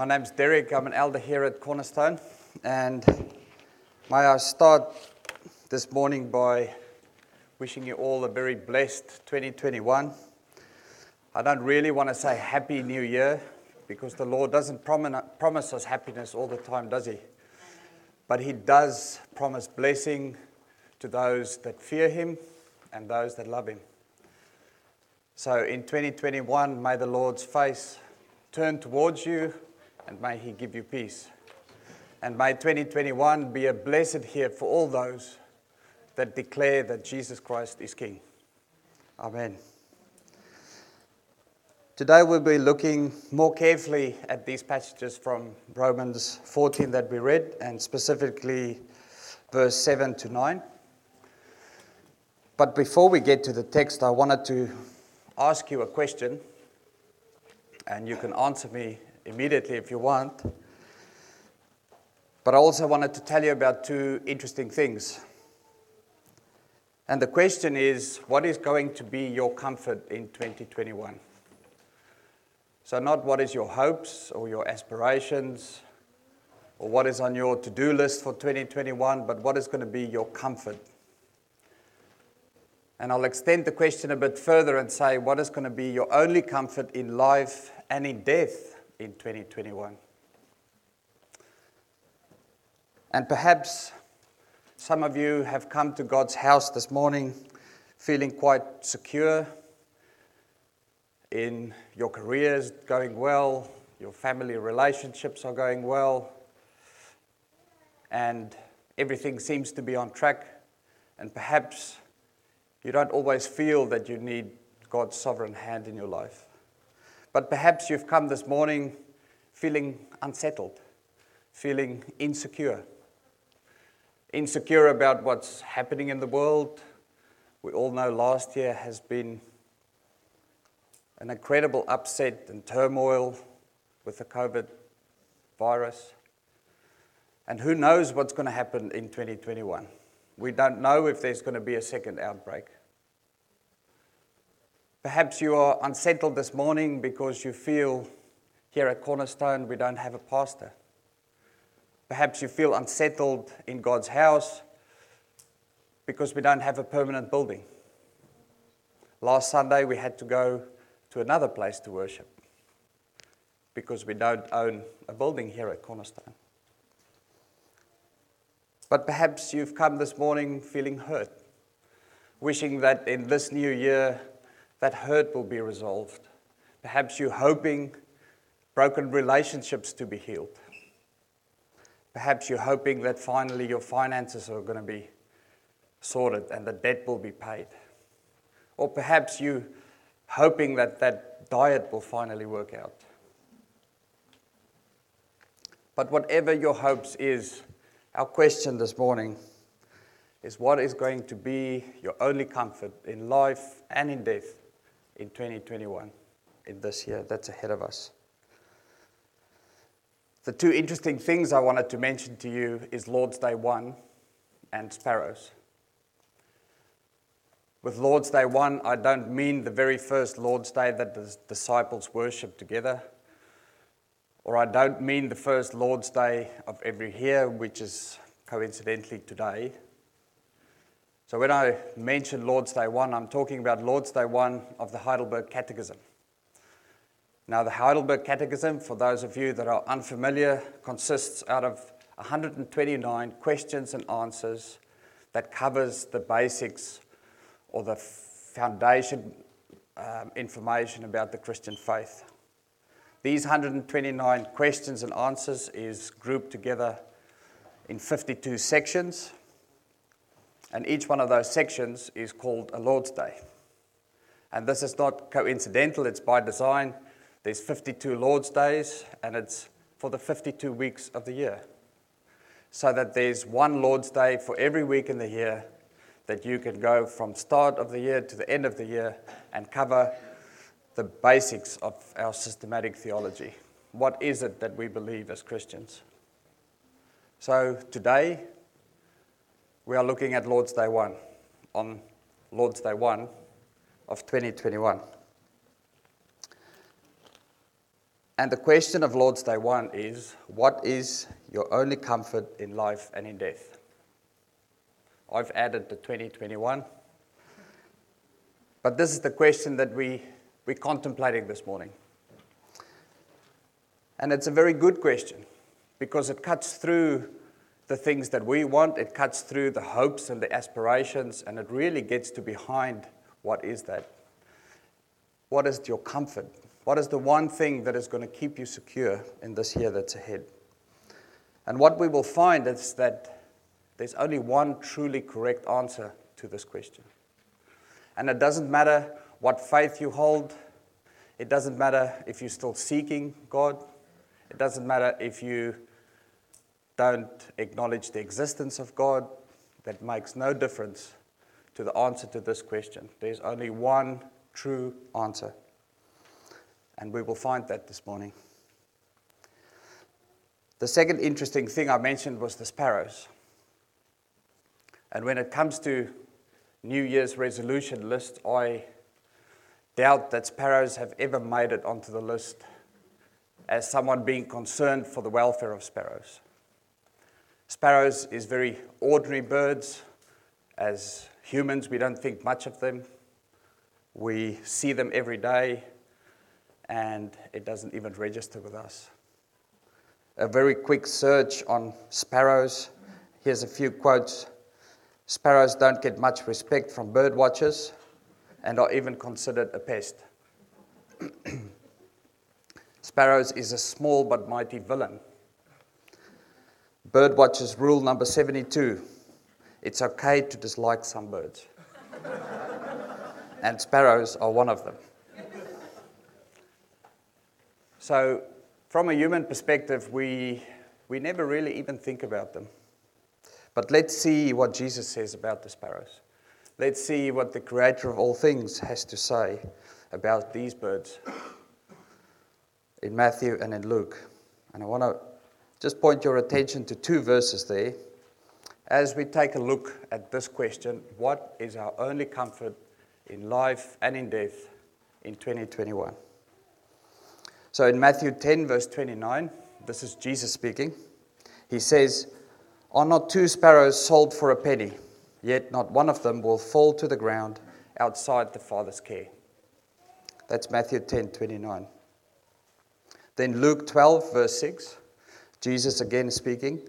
My name's Derek. I'm an elder here at Cornerstone. And may I start this morning by wishing you all a very blessed 2021. I don't really want to say Happy New Year because the Lord doesn't promise us happiness all the time, does He? But He does promise blessing to those that fear Him and those that love Him. So in 2021, may the Lord's face turn towards you and may He give you peace. And may 2021 be a blessed year for all those that declare that Jesus Christ is King. Amen. Today we'll be looking more carefully at these passages from Romans 14 that we read, and specifically verse 7 to 9. But before we get to the text, I wanted to ask you a question, and you can answer me immediately if you want. But I also wanted to tell you about two interesting things. And the question is what is going to be your comfort in 2021? So, not what is your hopes or your aspirations or what is on your to do list for 2021, but what is going to be your comfort and I'll extend the question a bit further and say, what is going to be your only comfort in life and in death in 2021? And perhaps some of you have come to God's house this morning feeling quite secure in your careers going well, your family relationships are going well, and everything seems to be on track. And perhaps you don't always feel that you need God's sovereign hand in your life. But perhaps you've come this morning feeling unsettled, feeling insecure. Insecure about what's happening in the world. We all know last year has been an incredible upset and turmoil with the COVID virus. And who knows what's going to happen in 2021? We don't know if there's going to be a second outbreak. Perhaps you are unsettled this morning because you feel here at Cornerstone we don't have a pastor. Perhaps you feel unsettled in God's house because we don't have a permanent building. Last Sunday we had to go to another place to worship because we don't own a building here at Cornerstone. But perhaps you've come this morning feeling hurt, wishing that in this new year that hurt will be resolved. Perhaps you're hoping broken relationships to be healed. Perhaps you're hoping that finally your finances are going to be sorted and the debt will be paid. Or perhaps you hoping that that diet will finally work out. But whatever your hopes is, our question this morning is what is going to be your only comfort in life and in death in 2021, in this year that's ahead of us? The two interesting things I wanted to mention to you is Lord's Day 1 and sparrows. With Lord's Day 1, I don't mean the very first Lord's Day that the disciples worship together or I don't mean the first Lord's Day of every year, which is coincidentally today. So when I mention Lord's Day 1, I'm talking about Lord's Day 1 of the Heidelberg Catechism. Now, the Heidelberg Catechism, for those of you that are unfamiliar, consists out of 129 questions and answers that covers the basics or the foundation um, information about the Christian faith. These 129 questions and answers is grouped together in 52 sections, and each one of those sections is called a Lord's Day. And this is not coincidental, it's by design. There's 52 Lord's Days, and it's for the 52 weeks of the year. So that there's one Lord's Day for every week in the year that you can go from start of the year to the end of the year and cover the basics of our systematic theology. What is it that we believe as Christians? So today, we are looking at Lord's Day 1, on Lord's Day 1 of 2021. And the question of Lord's Day 1 is What is your only comfort in life and in death? I've added the 2021. But this is the question that we, we're contemplating this morning. And it's a very good question because it cuts through the things that we want, it cuts through the hopes and the aspirations, and it really gets to behind what is that. What is your comfort? What is the one thing that is going to keep you secure in this year that's ahead? And what we will find is that there's only one truly correct answer to this question. And it doesn't matter what faith you hold, it doesn't matter if you're still seeking God, it doesn't matter if you don't acknowledge the existence of God, that makes no difference to the answer to this question. There's only one true answer. And we will find that this morning. The second interesting thing I mentioned was the sparrows. And when it comes to New Year's resolution list, I doubt that sparrows have ever made it onto the list as someone being concerned for the welfare of sparrows. Sparrows is very ordinary birds. As humans, we don't think much of them. We see them every day, and it doesn't even register with us. A very quick search on sparrows. Here's a few quotes. Sparrows don't get much respect from bird watchers and are even considered a pest. Sparrows is a small but mighty villain. Birdwatchers rule number 72 it's okay to dislike some birds. and sparrows are one of them. So, from a human perspective, we, we never really even think about them. But let's see what Jesus says about the sparrows. Let's see what the creator of all things has to say about these birds in Matthew and in Luke. And I want to just point your attention to two verses there as we take a look at this question what is our only comfort in life and in death in 2021? So in Matthew 10, verse 29, this is Jesus speaking. He says, Are not two sparrows sold for a penny? Yet not one of them will fall to the ground outside the Father's care. That's Matthew 10, 29. Then Luke 12, verse 6. Jesus again speaking,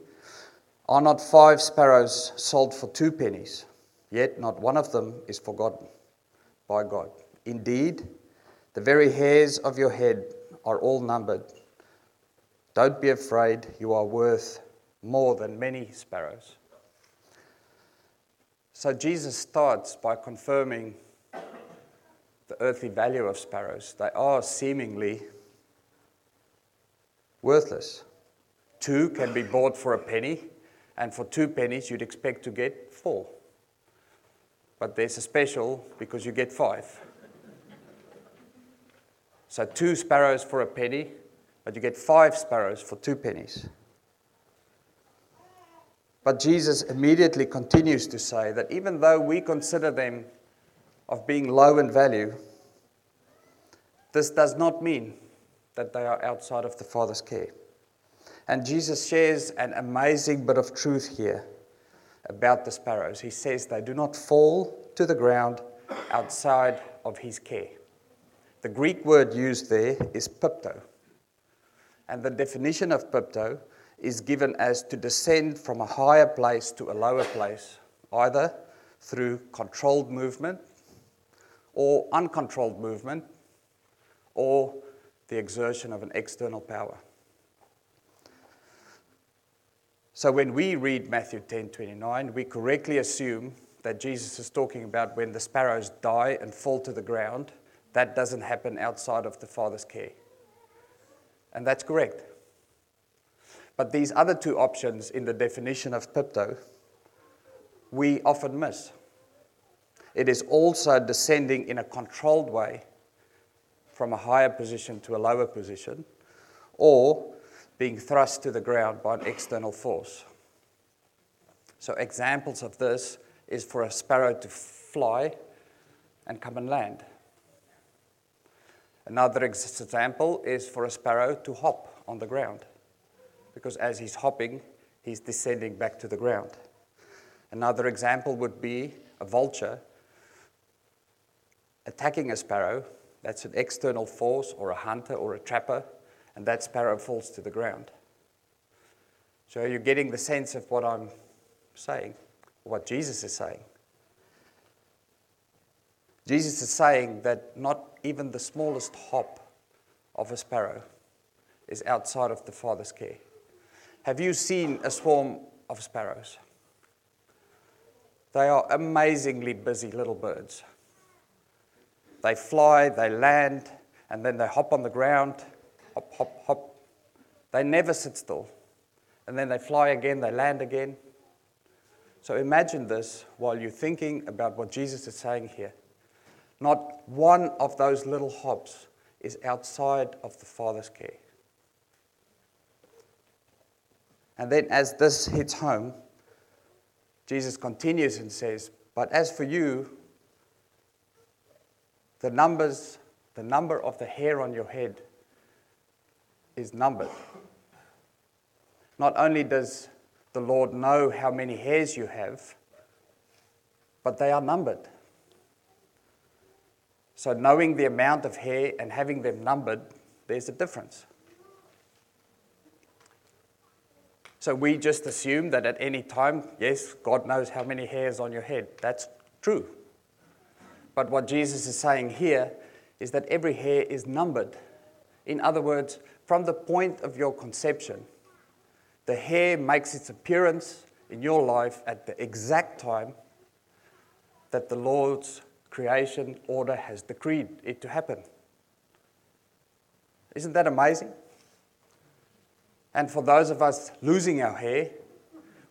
Are not five sparrows sold for two pennies? Yet not one of them is forgotten by God. Indeed, the very hairs of your head are all numbered. Don't be afraid, you are worth more than many sparrows. So Jesus starts by confirming the earthly value of sparrows. They are seemingly worthless. Two can be bought for a penny, and for two pennies, you'd expect to get four. But there's a special because you get five. So, two sparrows for a penny, but you get five sparrows for two pennies. But Jesus immediately continues to say that even though we consider them of being low in value, this does not mean that they are outside of the Father's care. And Jesus shares an amazing bit of truth here about the sparrows. He says they do not fall to the ground outside of his care. The Greek word used there is pipto. And the definition of pipto is given as to descend from a higher place to a lower place, either through controlled movement or uncontrolled movement or the exertion of an external power. So when we read Matthew 10 29, we correctly assume that Jesus is talking about when the sparrows die and fall to the ground. That doesn't happen outside of the Father's care. And that's correct. But these other two options in the definition of pipto, we often miss. It is also descending in a controlled way from a higher position to a lower position, or being thrust to the ground by an external force. So, examples of this is for a sparrow to fly and come and land. Another example is for a sparrow to hop on the ground, because as he's hopping, he's descending back to the ground. Another example would be a vulture attacking a sparrow. That's an external force, or a hunter, or a trapper, and that sparrow falls to the ground. So you're getting the sense of what I'm saying, what Jesus is saying. Jesus is saying that not even the smallest hop of a sparrow is outside of the Father's care. Have you seen a swarm of sparrows? They are amazingly busy little birds. They fly, they land, and then they hop on the ground, hop, hop, hop. They never sit still. And then they fly again, they land again. So imagine this while you're thinking about what Jesus is saying here. Not one of those little hops is outside of the Father's care. And then, as this hits home, Jesus continues and says, But as for you, the numbers, the number of the hair on your head is numbered. Not only does the Lord know how many hairs you have, but they are numbered. So, knowing the amount of hair and having them numbered, there's a difference. So, we just assume that at any time, yes, God knows how many hairs on your head. That's true. But what Jesus is saying here is that every hair is numbered. In other words, from the point of your conception, the hair makes its appearance in your life at the exact time that the Lord's creation order has decreed it to happen. Isn't that amazing? And for those of us losing our hair,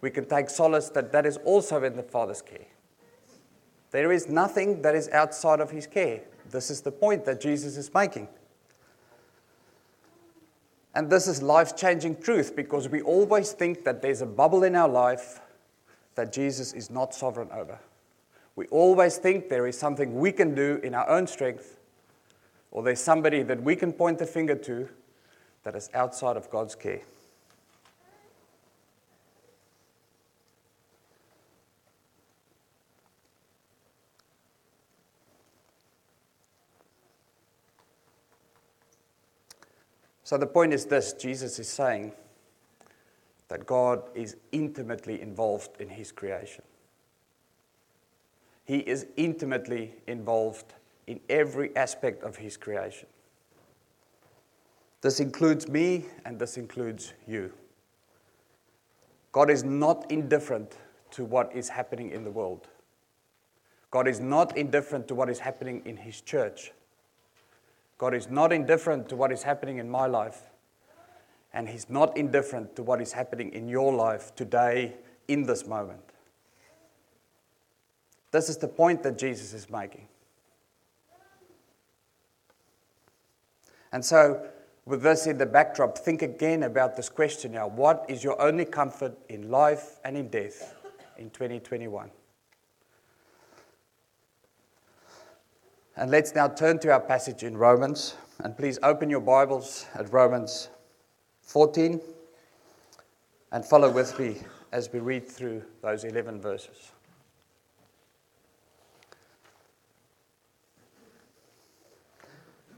we can take solace that that is also in the Father's care. There is nothing that is outside of His care. This is the point that Jesus is making. And this is life changing truth because we always think that there's a bubble in our life that Jesus is not sovereign over. We always think there is something we can do in our own strength, or there's somebody that we can point the finger to that is outside of God's care. So the point is this Jesus is saying that God is intimately involved in his creation. He is intimately involved in every aspect of His creation. This includes me and this includes you. God is not indifferent to what is happening in the world. God is not indifferent to what is happening in His church. God is not indifferent to what is happening in my life. And He's not indifferent to what is happening in your life today, in this moment. This is the point that Jesus is making. And so, with this in the backdrop, think again about this question now. What is your only comfort in life and in death in 2021? And let's now turn to our passage in Romans. And please open your Bibles at Romans 14 and follow with me as we read through those 11 verses.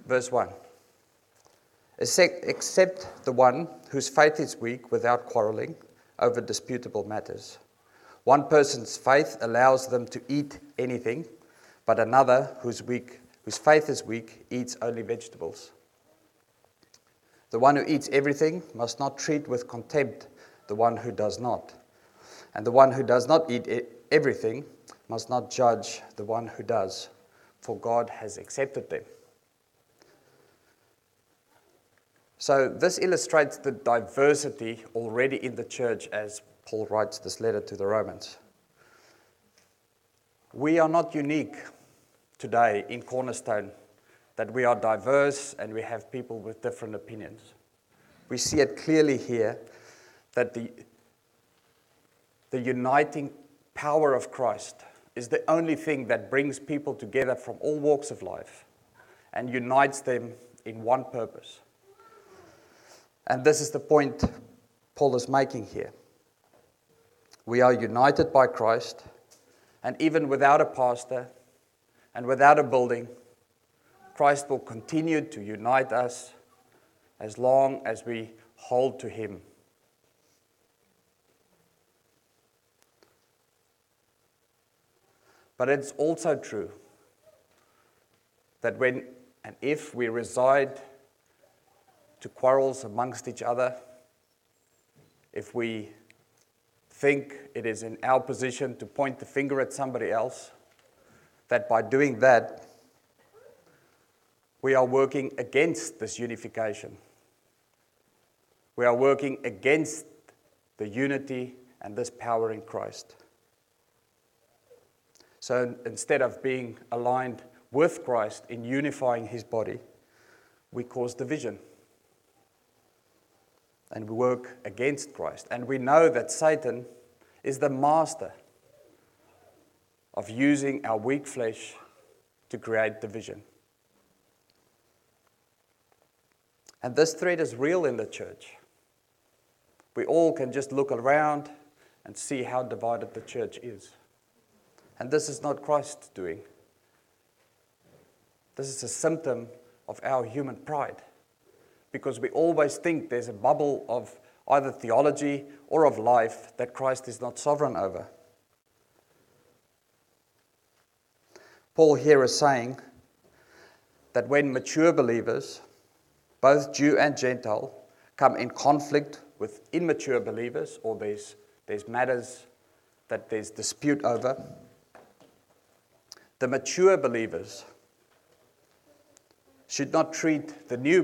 Verse 1 Except the one whose faith is weak without quarreling over disputable matters. One person's faith allows them to eat anything, but another who's weak, whose faith is weak eats only vegetables. The one who eats everything must not treat with contempt the one who does not. And the one who does not eat everything must not judge the one who does, for God has accepted them. So, this illustrates the diversity already in the church as Paul writes this letter to the Romans. We are not unique today in Cornerstone, that we are diverse and we have people with different opinions. We see it clearly here that the, the uniting power of Christ is the only thing that brings people together from all walks of life and unites them in one purpose. And this is the point Paul is making here. We are united by Christ, and even without a pastor and without a building, Christ will continue to unite us as long as we hold to Him. But it's also true that when and if we reside to quarrels amongst each other, if we think it is in our position to point the finger at somebody else, that by doing that, we are working against this unification. We are working against the unity and this power in Christ. So instead of being aligned with Christ in unifying his body, we cause division. And we work against Christ. And we know that Satan is the master of using our weak flesh to create division. And this threat is real in the church. We all can just look around and see how divided the church is. And this is not Christ's doing. This is a symptom of our human pride because we always think there's a bubble of either theology or of life that Christ is not sovereign over. Paul here is saying that when mature believers, both Jew and Gentile, come in conflict with immature believers or there's, there's matters that there's dispute over, the mature believers should not treat the new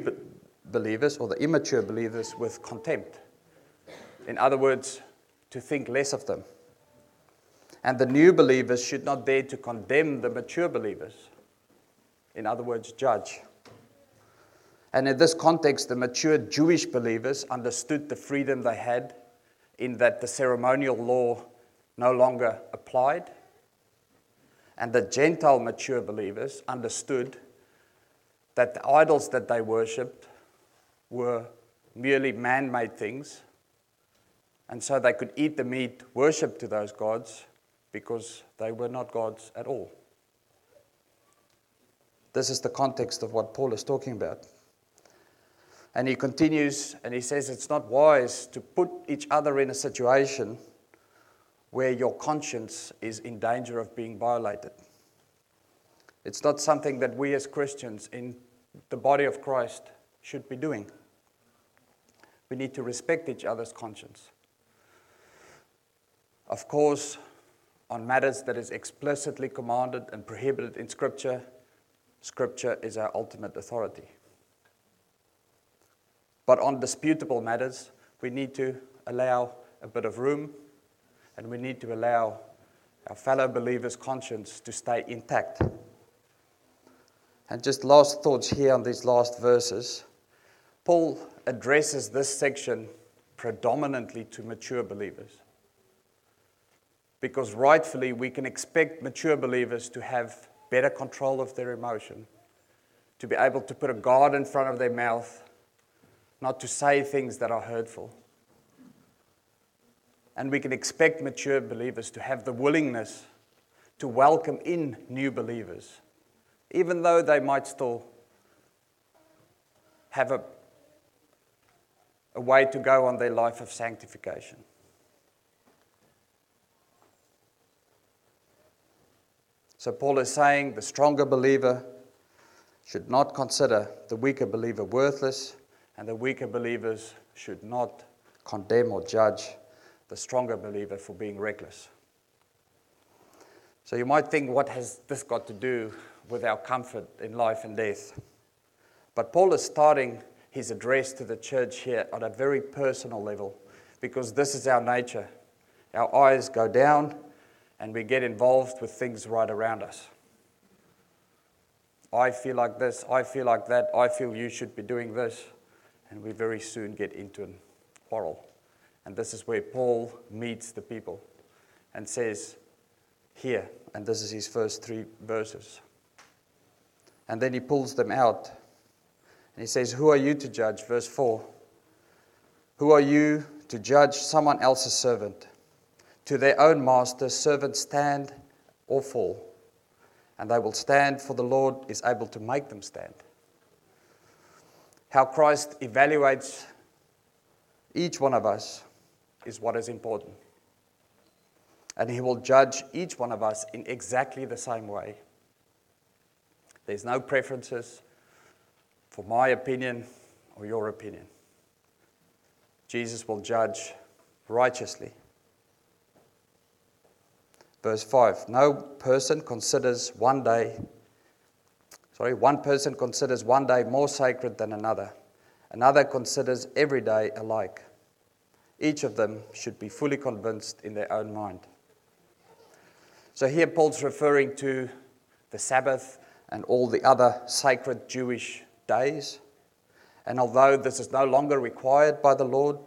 believers or the immature believers with contempt. In other words, to think less of them. And the new believers should not dare to condemn the mature believers. In other words, judge. And in this context, the mature Jewish believers understood the freedom they had in that the ceremonial law no longer applied. And the Gentile mature believers understood that the idols that they worshipped were merely man made things. And so they could eat the meat, worship to those gods, because they were not gods at all. This is the context of what Paul is talking about. And he continues and he says it's not wise to put each other in a situation where your conscience is in danger of being violated. It's not something that we as Christians in the body of Christ should be doing. We need to respect each other's conscience. Of course, on matters that is explicitly commanded and prohibited in Scripture, Scripture is our ultimate authority. But on disputable matters, we need to allow a bit of room and we need to allow our fellow believers' conscience to stay intact. And just last thoughts here on these last verses. Paul addresses this section predominantly to mature believers. Because rightfully, we can expect mature believers to have better control of their emotion, to be able to put a guard in front of their mouth, not to say things that are hurtful. And we can expect mature believers to have the willingness to welcome in new believers even though they might still have a, a way to go on their life of sanctification. So, Paul is saying the stronger believer should not consider the weaker believer worthless, and the weaker believers should not condemn or judge the stronger believer for being reckless. So, you might think, what has this got to do with our comfort in life and death. But Paul is starting his address to the church here on a very personal level because this is our nature. Our eyes go down and we get involved with things right around us. I feel like this, I feel like that, I feel you should be doing this, and we very soon get into a quarrel. And this is where Paul meets the people and says, Here, and this is his first three verses And then he pulls them out. And he says, Who are you to judge? Verse 4. Who are you to judge someone else's servant? To their own master, servants stand or fall. And they will stand, for the Lord is able to make them stand. How Christ evaluates each one of us is what is important. And He will judge each one of us in exactly the same way. There's no preferences for my opinion or your opinion. Jesus will judge righteously. Verse 5 No person considers one day, sorry, one person considers one day more sacred than another. Another considers every day alike. Each of them should be fully convinced in their own mind. So here Paul's referring to the Sabbath and all the other sacred Jewish days. And although this is no longer required by the Lord,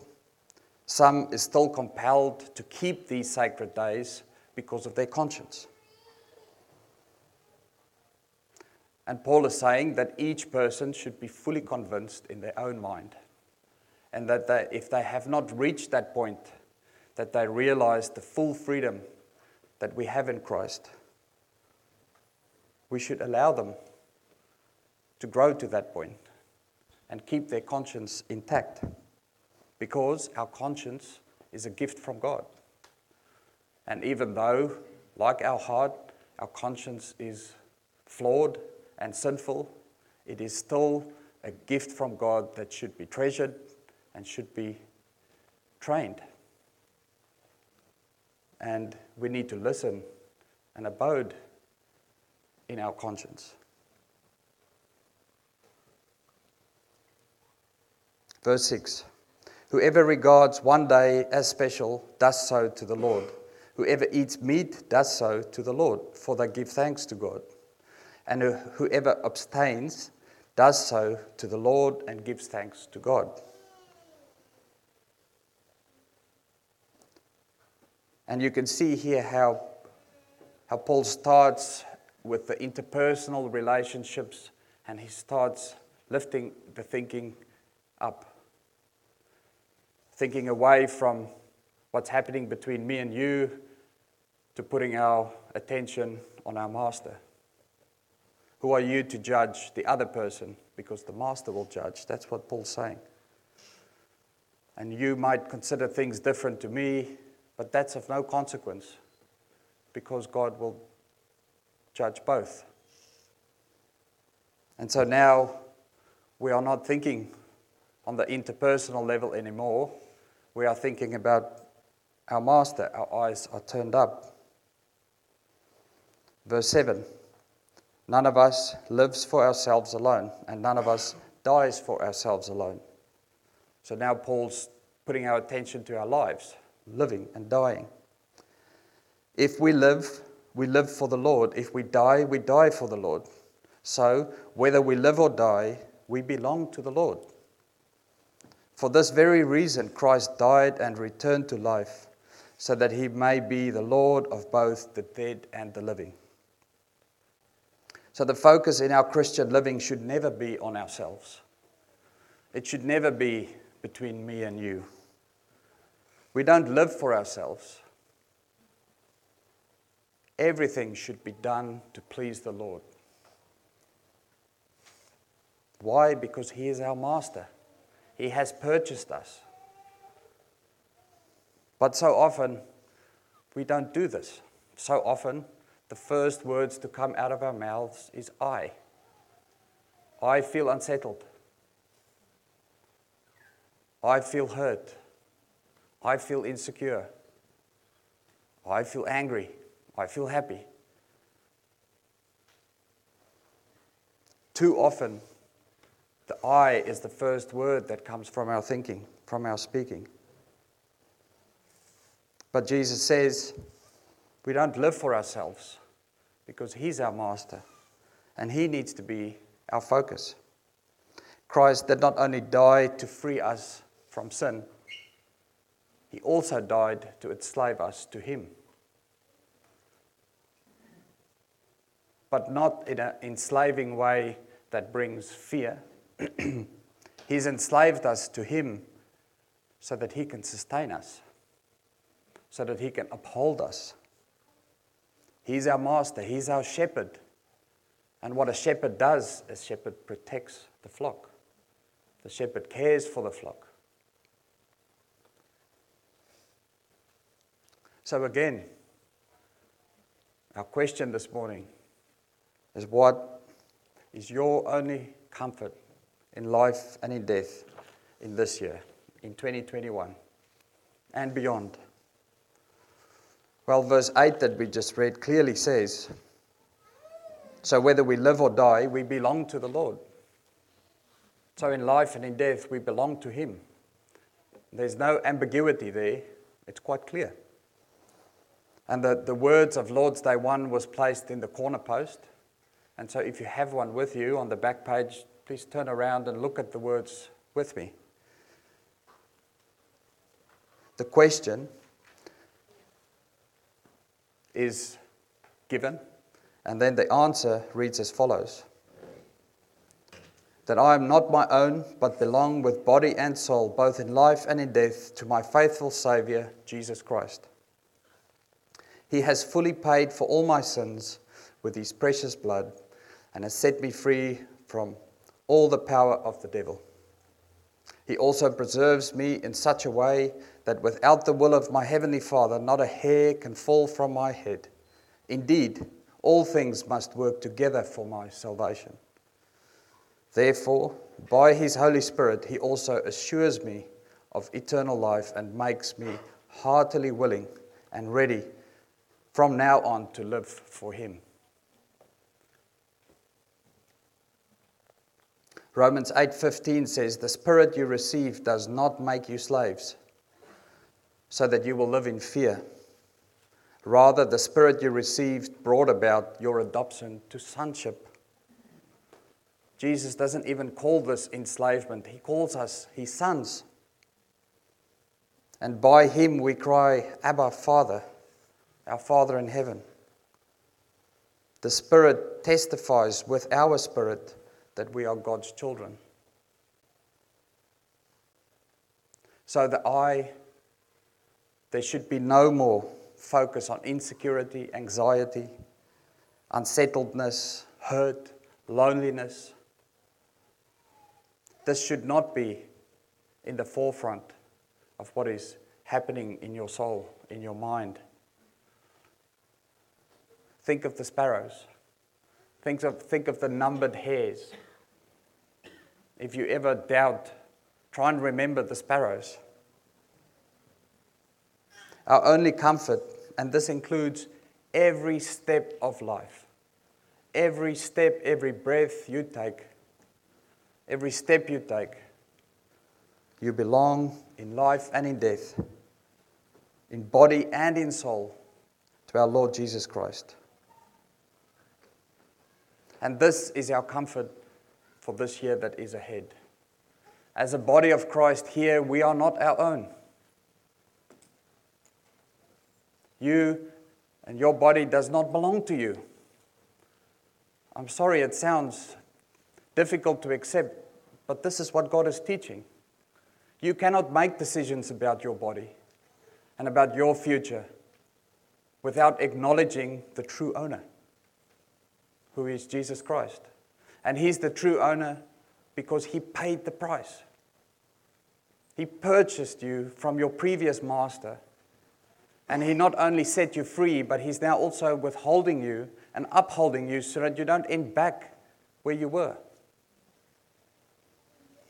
some is still compelled to keep these sacred days because of their conscience. And Paul is saying that each person should be fully convinced in their own mind. And that they, if they have not reached that point, that they realize the full freedom that we have in Christ, we should allow them to grow to that point and keep their conscience intact because our conscience is a gift from God. And even though, like our heart, our conscience is flawed and sinful, it is still a gift from God that should be treasured and should be trained. And we need to listen and abode in our conscience. Verse 6 Whoever regards one day as special does so to the Lord. Whoever eats meat does so to the Lord, for they give thanks to God. And whoever abstains does so to the Lord and gives thanks to God. And you can see here how, how Paul starts with the interpersonal relationships and he starts lifting the thinking up. Thinking away from what's happening between me and you to putting our attention on our master. Who are you to judge the other person? Because the master will judge. That's what Paul's saying. And you might consider things different to me, but that's of no consequence because God will judge both. And so now we are not thinking on the interpersonal level anymore. We are thinking about our master. Our eyes are turned up. Verse 7 None of us lives for ourselves alone, and none of us dies for ourselves alone. So now Paul's putting our attention to our lives, living and dying. If we live, we live for the Lord. If we die, we die for the Lord. So, whether we live or die, we belong to the Lord. For this very reason, Christ died and returned to life, so that he may be the Lord of both the dead and the living. So, the focus in our Christian living should never be on ourselves. It should never be between me and you. We don't live for ourselves. Everything should be done to please the Lord. Why? Because He is our master, He has purchased us. But so often, we don't do this. So often, the first words to come out of our mouths is I. I feel unsettled. I feel hurt. I feel insecure. I feel angry. I feel happy. Too often, the I is the first word that comes from our thinking, from our speaking. But Jesus says we don't live for ourselves because He's our master and He needs to be our focus. Christ did not only die to free us from sin, He also died to enslave us to Him. but not in an enslaving way that brings fear. He's enslaved us to Him so that He can sustain us, so that He can uphold us. He's our master, He's our shepherd. And what a shepherd does, a shepherd protects the flock. The shepherd cares for the flock. So, again, our question this morning is what is your only comfort in life and in death in this year, in 2021 and beyond? Well, verse 8 that we just read clearly says, So whether we live or die, we belong to the Lord. So in life and in death, we belong to Him. There's no ambiguity there, it's quite clear. And the, the words of Lord's Day 1 was placed in the corner post. And so if you have one with you on the back page, please turn around and look at the words with me. The question is given, and then the answer reads as follows That I am not my own, but belong with body and soul, both in life and in death, to my faithful Saviour, Jesus Christ. He has fully paid for all my sins with his precious blood and has set me free from all the power of the devil. He also preserves me in such a way that without the will of my heavenly Father, not a hair can fall from my head. Indeed, all things must work together for my salvation. Therefore, by his Holy Spirit, he also assures me of eternal life and makes me heartily willing and ready from now on to live for Him. Romans 8:15 says the spirit you receive does not make you slaves so that you will live in fear. Rather the spirit you received brought about your adoption to sonship. Jesus doesn't even call this enslavement. He calls us his sons. And by him we cry abba father our Father in heaven. The Spirit testifies with our spirit that we are God's children. So that I, there should be no more focus on insecurity, anxiety, unsettledness, hurt, loneliness. This should not be in the forefront of what is happening in your soul, in your mind. Think of the sparrows. Think of, think of the numbered hairs. If you ever doubt, try and remember the sparrows. Our only comfort, and this includes every step of life, every step, every breath you take, every step you take, you belong in life and in death, in body and in soul, to our Lord Jesus Christ. And this is our comfort for this year that is ahead. As a body of Christ here, we are not our own. You and your body does not belong to you. I'm sorry, it sounds difficult to accept, but this is what God is teaching. You cannot make decisions about your body and about your future without acknowledging the true owner who is Jesus Christ. And He's the true owner because He paid the price. He purchased you from your previous master. And He not only set you free, but He's now also withholding you and upholding you so that you don't end back where you were.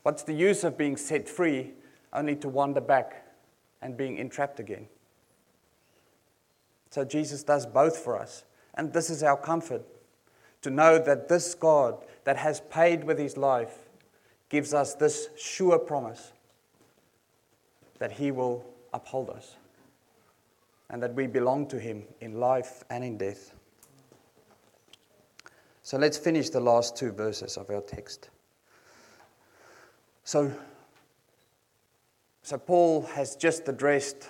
What's the use of being set free only to wander back and being entrapped again? So Jesus does both for us. And this is our comfort to know that this God that has paid with his life gives us this sure promise that he will uphold us and that we belong to him in life and in death. So let's finish the last two verses of our text. So, so Paul has just addressed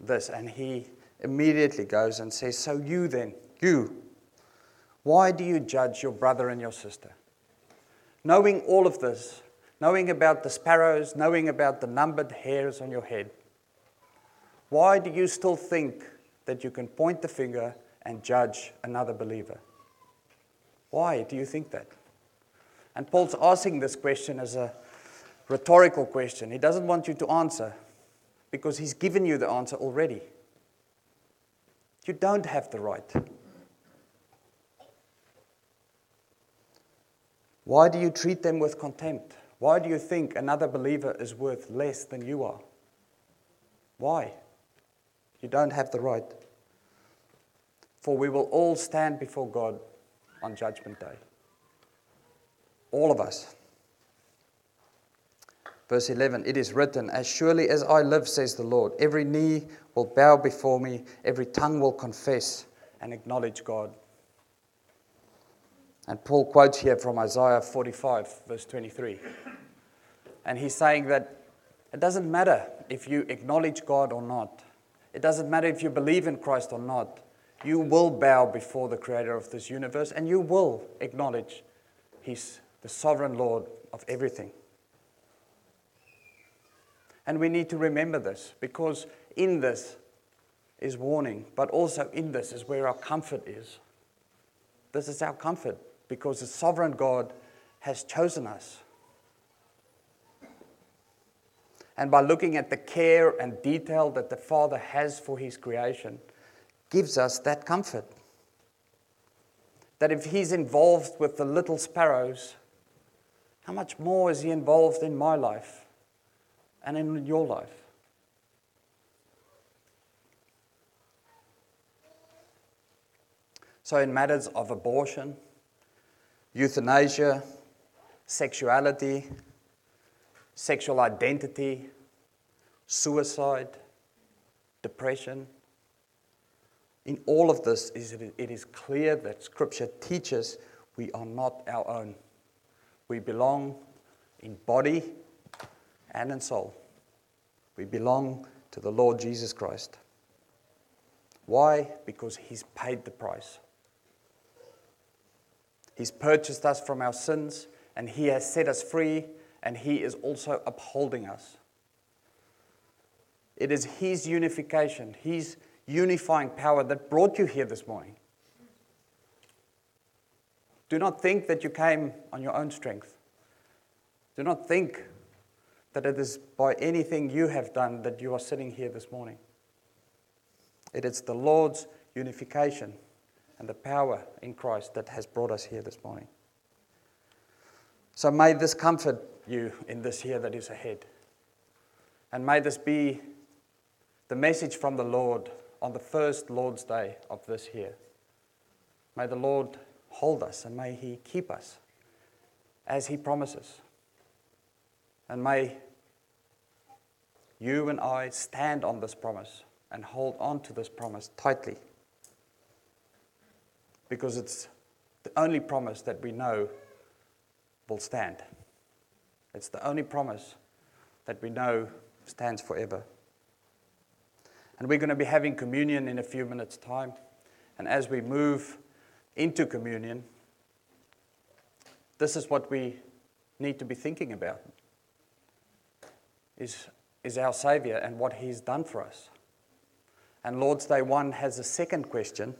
this and he immediately goes and says, So you then, you, Why do you judge your brother and your sister? Knowing all of this, knowing about the sparrows, knowing about the numbered hairs on your head, why do you still think that you can point the finger and judge another believer? Why do you think that? And Paul's asking this question as a rhetorical question. He doesn't want you to answer because he's given you the answer already. You don't have the right. Why do you treat them with contempt? Why do you think another believer is worth less than you are? Why? You don't have the right. For we will all stand before God on Judgment Day. All of us. Verse 11 It is written, As surely as I live, says the Lord, every knee will bow before me, every tongue will confess and acknowledge God. And Paul quotes here from Isaiah 45, verse 23. And he's saying that it doesn't matter if you acknowledge God or not, it doesn't matter if you believe in Christ or not. You will bow before the creator of this universe and you will acknowledge He's the sovereign Lord of everything. And we need to remember this because in this is warning, but also in this is where our comfort is. This is our comfort because the sovereign God has chosen us. And by looking at the care and detail that the Father has for His creation, gives us that comfort. That if He's involved with the little sparrows, how much more is He involved in my life and in your life? So, in matters of abortion, euthanasia, sexuality, sexual identity, suicide, depression. In all of this, it is clear that Scripture teaches we are not our own. We belong in body and in soul. We belong to the Lord Jesus Christ. Why? Because He's paid the price. He's purchased us from our sins, and He has set us free, and He is also upholding us. It is His unification, His unifying power that brought you here this morning. Do not think that you came on your own strength. Do not think that it is by anything you have done that you are sitting here this morning. It is the Lord's unification and the power in Christ that has brought us here this morning. So may this comfort you in this year that is ahead. And may this be the message from the Lord on the first Lord's Day of this year. May the Lord hold us and may He keep us as He promises. And may you and I stand on this promise and hold on to this promise tightly because it's the only promise that we know will stand. It's the only promise that we know stands forever. And we're going to be having communion in a few minutes' time. And as we move into communion, this is what we need to be thinking about is, is our Savior and what He's done for us. And Lord's Day 1 has a second question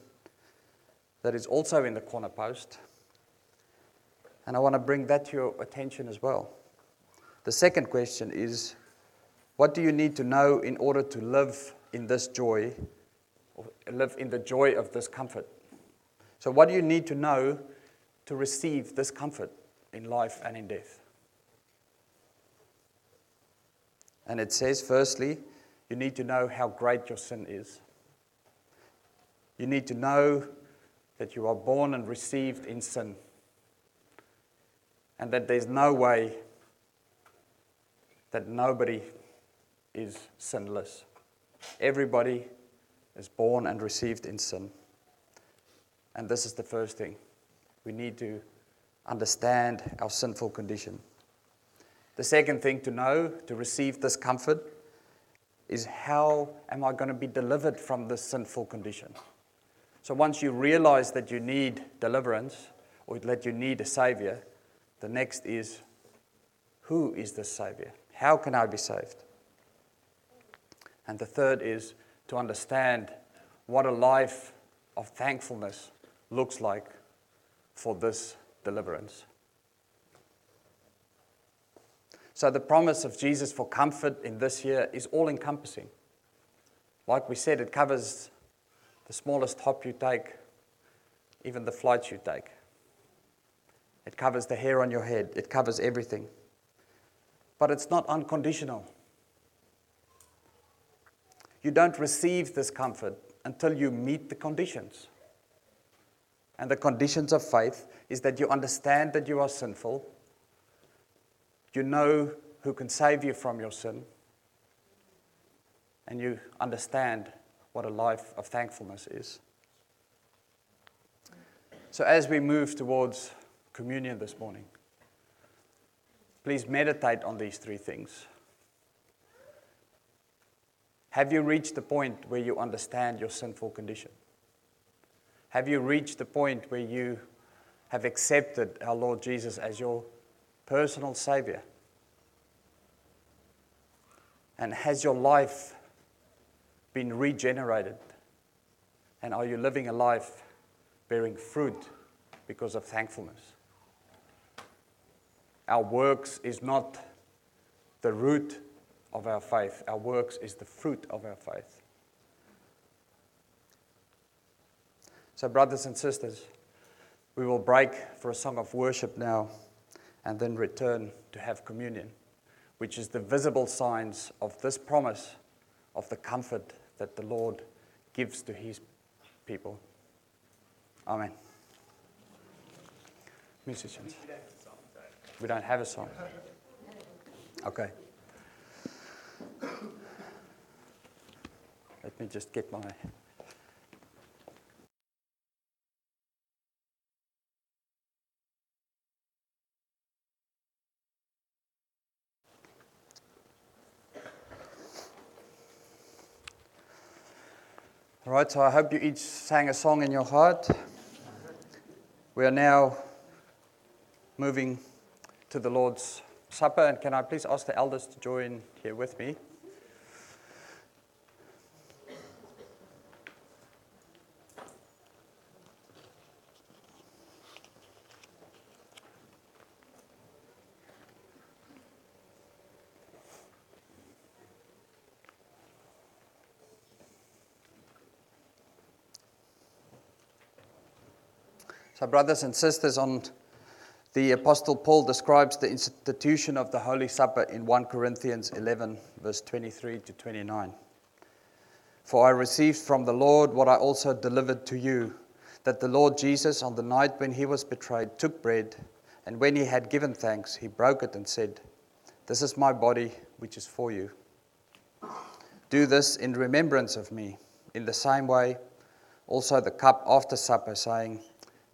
that is also in the corner post. And I want to bring that to your attention as well. The second question is What do you need to know in order to live in this joy, or live in the joy of this comfort? So, what do you need to know to receive this comfort in life and in death? And it says, firstly, you need to know how great your sin is. You need to know that you are born and received in sin, and that there's no way that nobody is sinless. Everybody is born and received in sin. And this is the first thing. We need to understand our sinful condition. The second thing to know to receive this comfort is how am I going to be delivered from this sinful condition? So once you realize that you need deliverance or that you need a Savior, the next is who is the Savior? How can I be saved? And the third is to understand what a life of thankfulness looks like for this deliverance. So, the promise of Jesus for comfort in this year is all encompassing. Like we said, it covers the smallest hop you take, even the flights you take. It covers the hair on your head, it covers everything. But it's not unconditional. You don't receive this comfort until you meet the conditions. And the conditions of faith is that you understand that you are sinful, you know who can save you from your sin, and you understand what a life of thankfulness is. So, as we move towards communion this morning, please meditate on these three things. Have you reached the point where you understand your sinful condition? Have you reached the point where you have accepted our Lord Jesus as your personal Savior? And has your life been regenerated? And are you living a life bearing fruit because of thankfulness? Our works is not the root of our faith, our works is the fruit of our faith. So, brothers and sisters, we will break for a song of worship now and then return to have communion, which is the visible signs of this promise of the comfort that the Lord gives to his people. Amen. Musicians. We don't have a song. Okay. Let me just get my. Right, so I hope you each sang a song in your heart. We are now moving to the Lord's Supper, and can I please ask the elders to join here with me? Brothers and sisters, on the Apostle Paul describes the institution of the Holy Supper in 1 Corinthians 11, verse 23 to 29. For I received from the Lord what I also delivered to you that the Lord Jesus, on the night when he was betrayed, took bread, and when he had given thanks, he broke it and said, This is my body, which is for you. Do this in remembrance of me. In the same way, also the cup after supper, saying,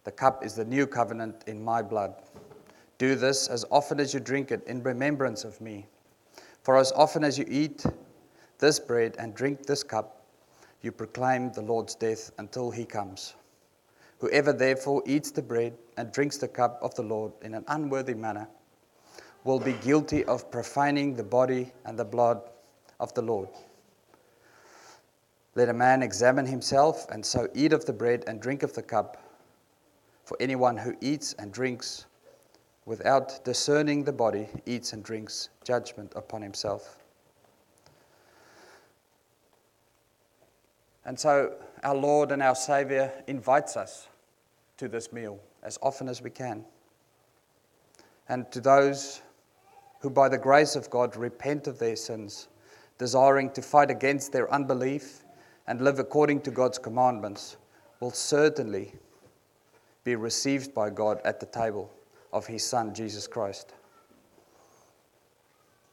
the cup is the new covenant in my blood. Do this as often as you drink it in remembrance of me. For as often as you eat this bread and drink this cup, you proclaim the Lord's death until he comes. Whoever therefore eats the bread and drinks the cup of the Lord in an unworthy manner will be guilty of profaning the body and the blood of the Lord. Let a man examine himself, and so eat of the bread and drink of the cup. For anyone who eats and drinks without discerning the body eats and drinks judgment upon himself. And so our Lord and our Savior invites us to this meal as often as we can. And to those who, by the grace of God, repent of their sins, desiring to fight against their unbelief and live according to God's commandments, will certainly be received by God at the table of his Son, Jesus Christ.